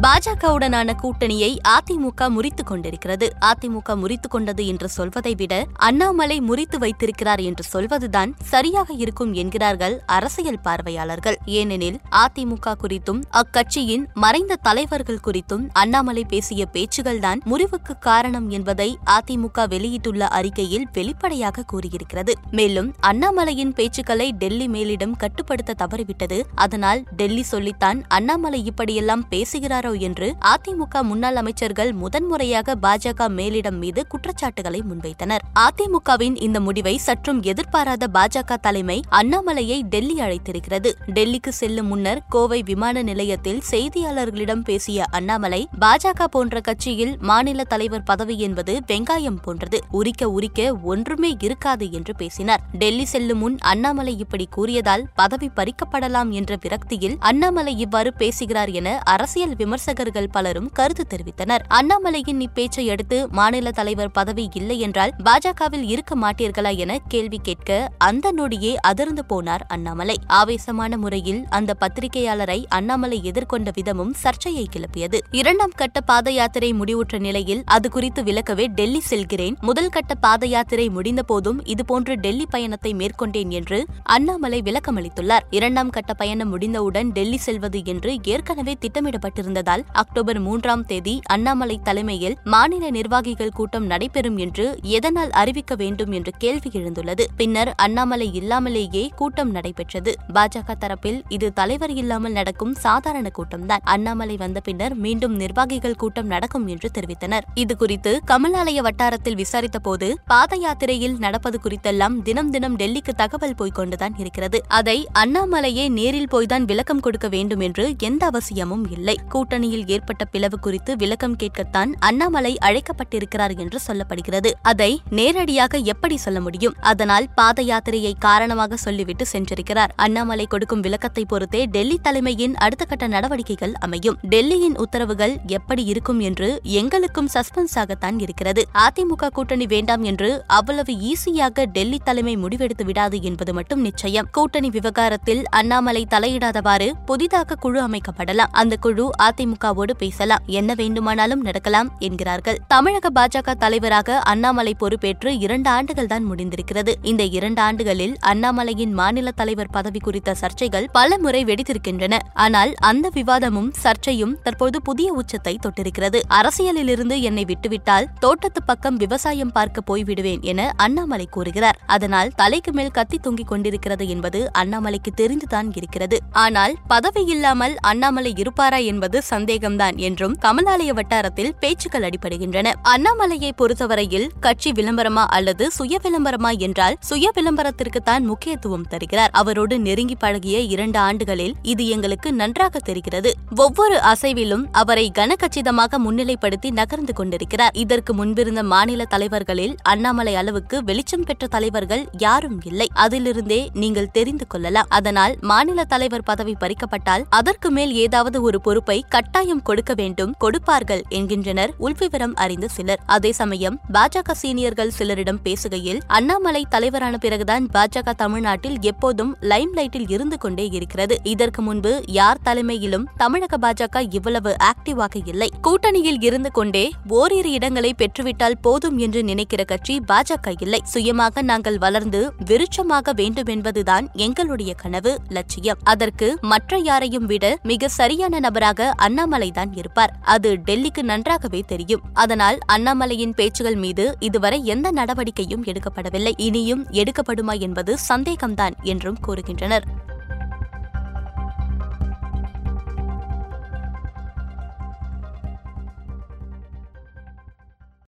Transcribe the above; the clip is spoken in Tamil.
பாஜகவுடனான கூட்டணியை அதிமுக முறித்துக் கொண்டிருக்கிறது. அதிமுக முறித்துக் கொண்டது என்று சொல்வதை விட அண்ணாமலை முறித்து வைத்திருக்கிறார் என்று சொல்வதுதான் சரியாக இருக்கும் என்கிறார்கள் அரசியல் பார்வையாளர்கள். ஏனெனில் அதிமுக குறித்தும் அக்கட்சியின் மறைந்த தலைவர்கள் குறித்தும் அண்ணாமலை பேசிய பேச்சுகள்தான் முறிவுக்கு காரணம் என்பதை அதிமுக வெளியிட்டுள்ள அறிக்கையில் வெளிப்படையாக கூறியிருக்கிறது. மேலும் அண்ணாமலையின் பேச்சுக்களை டெல்லி மேலிடம் கட்டுப்படுத்த தவறிவிட்டது. அதனால் டெல்லி சொல்லித்தான் அண்ணாமலை இப்படியெல்லாம் பேசுகிறார் என்று அதிமுக முன்னாள் அமைச்சர்கள் முதன்முறையாக பாஜக மேலிடம் மீது குற்றச்சாட்டுகளை முன்வைத்தனர். அதிமுகவின் இந்த முடிவை சற்றும் எதிர்பாராத பாஜக தலைமை அண்ணாமலையை டெல்லி அழைத்திருக்கிறது. டெல்லிக்கு செல்லும் முன்னர் கோவை விமான நிலையத்தில் செய்தியாளர்களிடம் பேசிய அண்ணாமலை பாஜக போன்ற கட்சியில் மாநில தலைவர் பதவி என்பது வெங்காயம் போன்றது. உரிக்க உரிக்க ஒன்றுமே இருக்காது என்று பேசினார். டெல்லி செல்லும் முன் அண்ணாமலை இப்படி கூறியதால் பதவி பறிக்கப்படலாம் என்ற விரக்தியில் அண்ணாமலை இவ்வாறு பேசுகிறார் என அரசியல் விமர்சகர்கள் பலரும் கருத்து தெரிவித்தனர். அண்ணாமலையின் இப்பேச்சை அடுத்து மாநில தலைவர் பதவி இல்லை என்றால் பாஜகவில் இருக்க மாட்டீர்களா என கேள்வி கேட்க அந்த நொடியே அதிர்ந்து போனார் அண்ணாமலை. ஆவேசமான முறையில் அந்த பத்திரிகையாளரை அண்ணாமலை எதிர்கொண்ட விதமும் சர்ச்சையை கிளப்பியது. இரண்டாம் கட்ட பாத யாத்திரை முடிவுற்ற நிலையில் அது குறித்து விளக்கவே டெல்லி செல்கிறேன். முதல் கட்ட பாத யாத்திரை முடிந்த போதும் இதுபோன்று டெல்லி பயணத்தை மேற்கொண்டேன் என்று அண்ணாமலை விளக்கமளித்துள்ளார். இரண்டாம் கட்ட பயணம் முடிந்தவுடன் டெல்லி செல்வது என்று ஏற்கனவே திட்டமிடப்பட்டிருந்தது. இருப்பதால் அக்டோபர் மூன்றாம் தேதி அண்ணாமலை தலைமையில் மாநில நிர்வாகிகள் கூட்டம் நடைபெறும் என்று எதனால் அறிவிக்க வேண்டும் என்று கேள்வி எழுந்துள்ளது. பின்னர் அண்ணாமலை இல்லாமலேயே கூட்டம் நடைபெற்றது. பாஜக தரப்பில் இது தலைவர் இல்லாமல் நடக்கும் சாதாரண கூட்டம்தான். அண்ணாமலை வந்த பின்னர் மீண்டும் நிர்வாகிகள் கூட்டம் நடக்கும் என்று தெரிவித்தனர். இதுகுறித்து கமலாலய வட்டாரத்தில் விசாரித்த போது பாத யாத்திரையில் நடப்பது குறித்தெல்லாம் தினம் தினம் டெல்லிக்கு தகவல் போய்கொண்டுதான் இருக்கிறது. அதை அண்ணாமலையே நேரில் போய்தான் விளக்கம் கொடுக்க வேண்டும் என்று எந்த அவசியமும் இல்லை. கூட்டணியில் ஏற்பட்ட பிளவு குறித்து விளக்கம் கேட்கத்தான் அண்ணாமலை அழைக்கப்பட்டிருக்கிறார் என்று சொல்லப்படுகிறது. அதை நேரடியாக எப்படி சொல்ல முடியும்? அதனால் பாத யாத்திரையை காரணமாக சொல்லிவிட்டு சென்றிருக்கிறார். அண்ணாமலை கொடுக்கும் விளக்கத்தை பொறுத்தே டெல்லி தலைமையின் அடுத்த கட்ட நடவடிக்கைகள் அமையும். டெல்லியின் உத்தரவுகள் எப்படி இருக்கும் என்று எங்களுக்கும் சஸ்பென்ஸ் ஆகத்தான் இருக்கிறது. அதிமுக கூட்டணி வேண்டாம் என்று அவ்வளவு ஈஸியாக டெல்லி தலைமை முடிவெடுத்து விடாது என்பது மட்டும் நிச்சயம். கூட்டணி விவகாரத்தில் அண்ணாமலை தலையிடாதவாறு புதிதாக குழு அமைக்கப்படலாம். அந்த குழு அதிமுக அதிமுகவோடு பேசலாம். என்ன வேண்டுமானாலும் நடக்கலாம் என்கிறார்கள். தமிழக பாஜக தலைவராக அண்ணாமலை பொறுப்பேற்று இரண்டு ஆண்டுகள் தான் முடிந்திருக்கிறது. இந்த இரண்டு ஆண்டுகளில் அண்ணாமலையின் மாநில தலைவர் பதவி குறித்த சர்ச்சைகள் பல முறை வெடித்திருக்கின்றன. ஆனால் அந்த விவாதமும் சர்ச்சையும் தற்போது புதிய உச்சத்தை தொட்டிருக்கிறது. அரசியலிலிருந்து என்னை விட்டுவிட்டால் தோட்டத்து பக்கம் விவசாயம் பார்க்க போய்விடுவேன் என அண்ணாமலை கூறுகிறார். அதனால் தலைக்கு மேல் கத்தி தொங்கிக் கொண்டிருக்கிறது என்பது அண்ணாமலைக்கு தெரிந்துதான் இருக்கிறது. ஆனால் பதவி இல்லாமல் அண்ணாமலை இருப்பாரா என்பது சந்தேகம்தான் என்றும் கமலாலய வட்டாரத்தில் பேச்சுக்கள் அடிபடுகின்றன. அண்ணாமலையை பொறுத்தவரையில் கட்சி விளம்பரமா அல்லது சுய விளம்பரமா என்றால் சுய விளம்பரத்திற்குத்தான் முக்கியத்துவம் தருகிறார். அவரோடு நெருங்கி பழகிய இரண்டு ஆண்டுகளில் இது எங்களுக்கு நன்றாக தெரிகிறது. ஒவ்வொரு அசைவிலும் அவரை கனகச்சிதமாக முன்னிலைப்படுத்தி நகர்ந்து கொண்டிருக்கிறார். இதற்கு முன்பிருந்த மாநில தலைவர்களில் அண்ணாமலை அளவுக்கு வெளிச்சம் பெற்ற தலைவர்கள் யாரும் இல்லை. அதிலிருந்தே நீங்கள் தெரிந்து கொள்ளலாம். அதனால் மாநில தலைவர் பதவி பறிக்கப்பட்டால் அதற்கு மேல் ஏதாவது ஒரு பொறுப்பை கட்டாயம் கொடுக்க வேண்டும் கொடுப்பார்கள் என்கின்றனர் உள்விவரம் அறிந்த சிலர். அதே சமயம் பாஜக சீனியர்கள் சிலரிடம் பேசுகையில் அண்ணாமலை தலைவரான பிறகுதான் பாஜக தமிழ்நாட்டில் எப்போதும் லைம் லைட்டில் இருந்து கொண்டே இருக்கிறது. இதற்கு முன்பு யார் தலைமையிலும் தமிழக பாஜக இவ்வளவு ஆக்டிவாக இல்லை. கூட்டணியில் இருந்து கொண்டே ஓரிரு இடங்களை பெற்றுவிட்டால் போதும் என்று நினைக்கிற கட்சி பாஜக இல்லை. சுயமாக நாங்கள் வளர்ந்து விருட்சமாக வேண்டும் என்பதுதான் எங்களுடைய கனவு லட்சியம். அதற்கு மற்ற யாரையும் விட மிக சரியான நபராக அண்ணாமலை தான் இருப்பார். அது டெல்லிக்கு நன்றாகவே தெரியும். அதனால் அண்ணாமலையின் பேச்சுகள் மீது இதுவரை எந்த நடவடிக்கையும் எடுக்கப்படவில்லை. இனியும் எடுக்கப்படுமா என்பது சந்தேகம்தான் என்றும் கூறுகின்றனர்.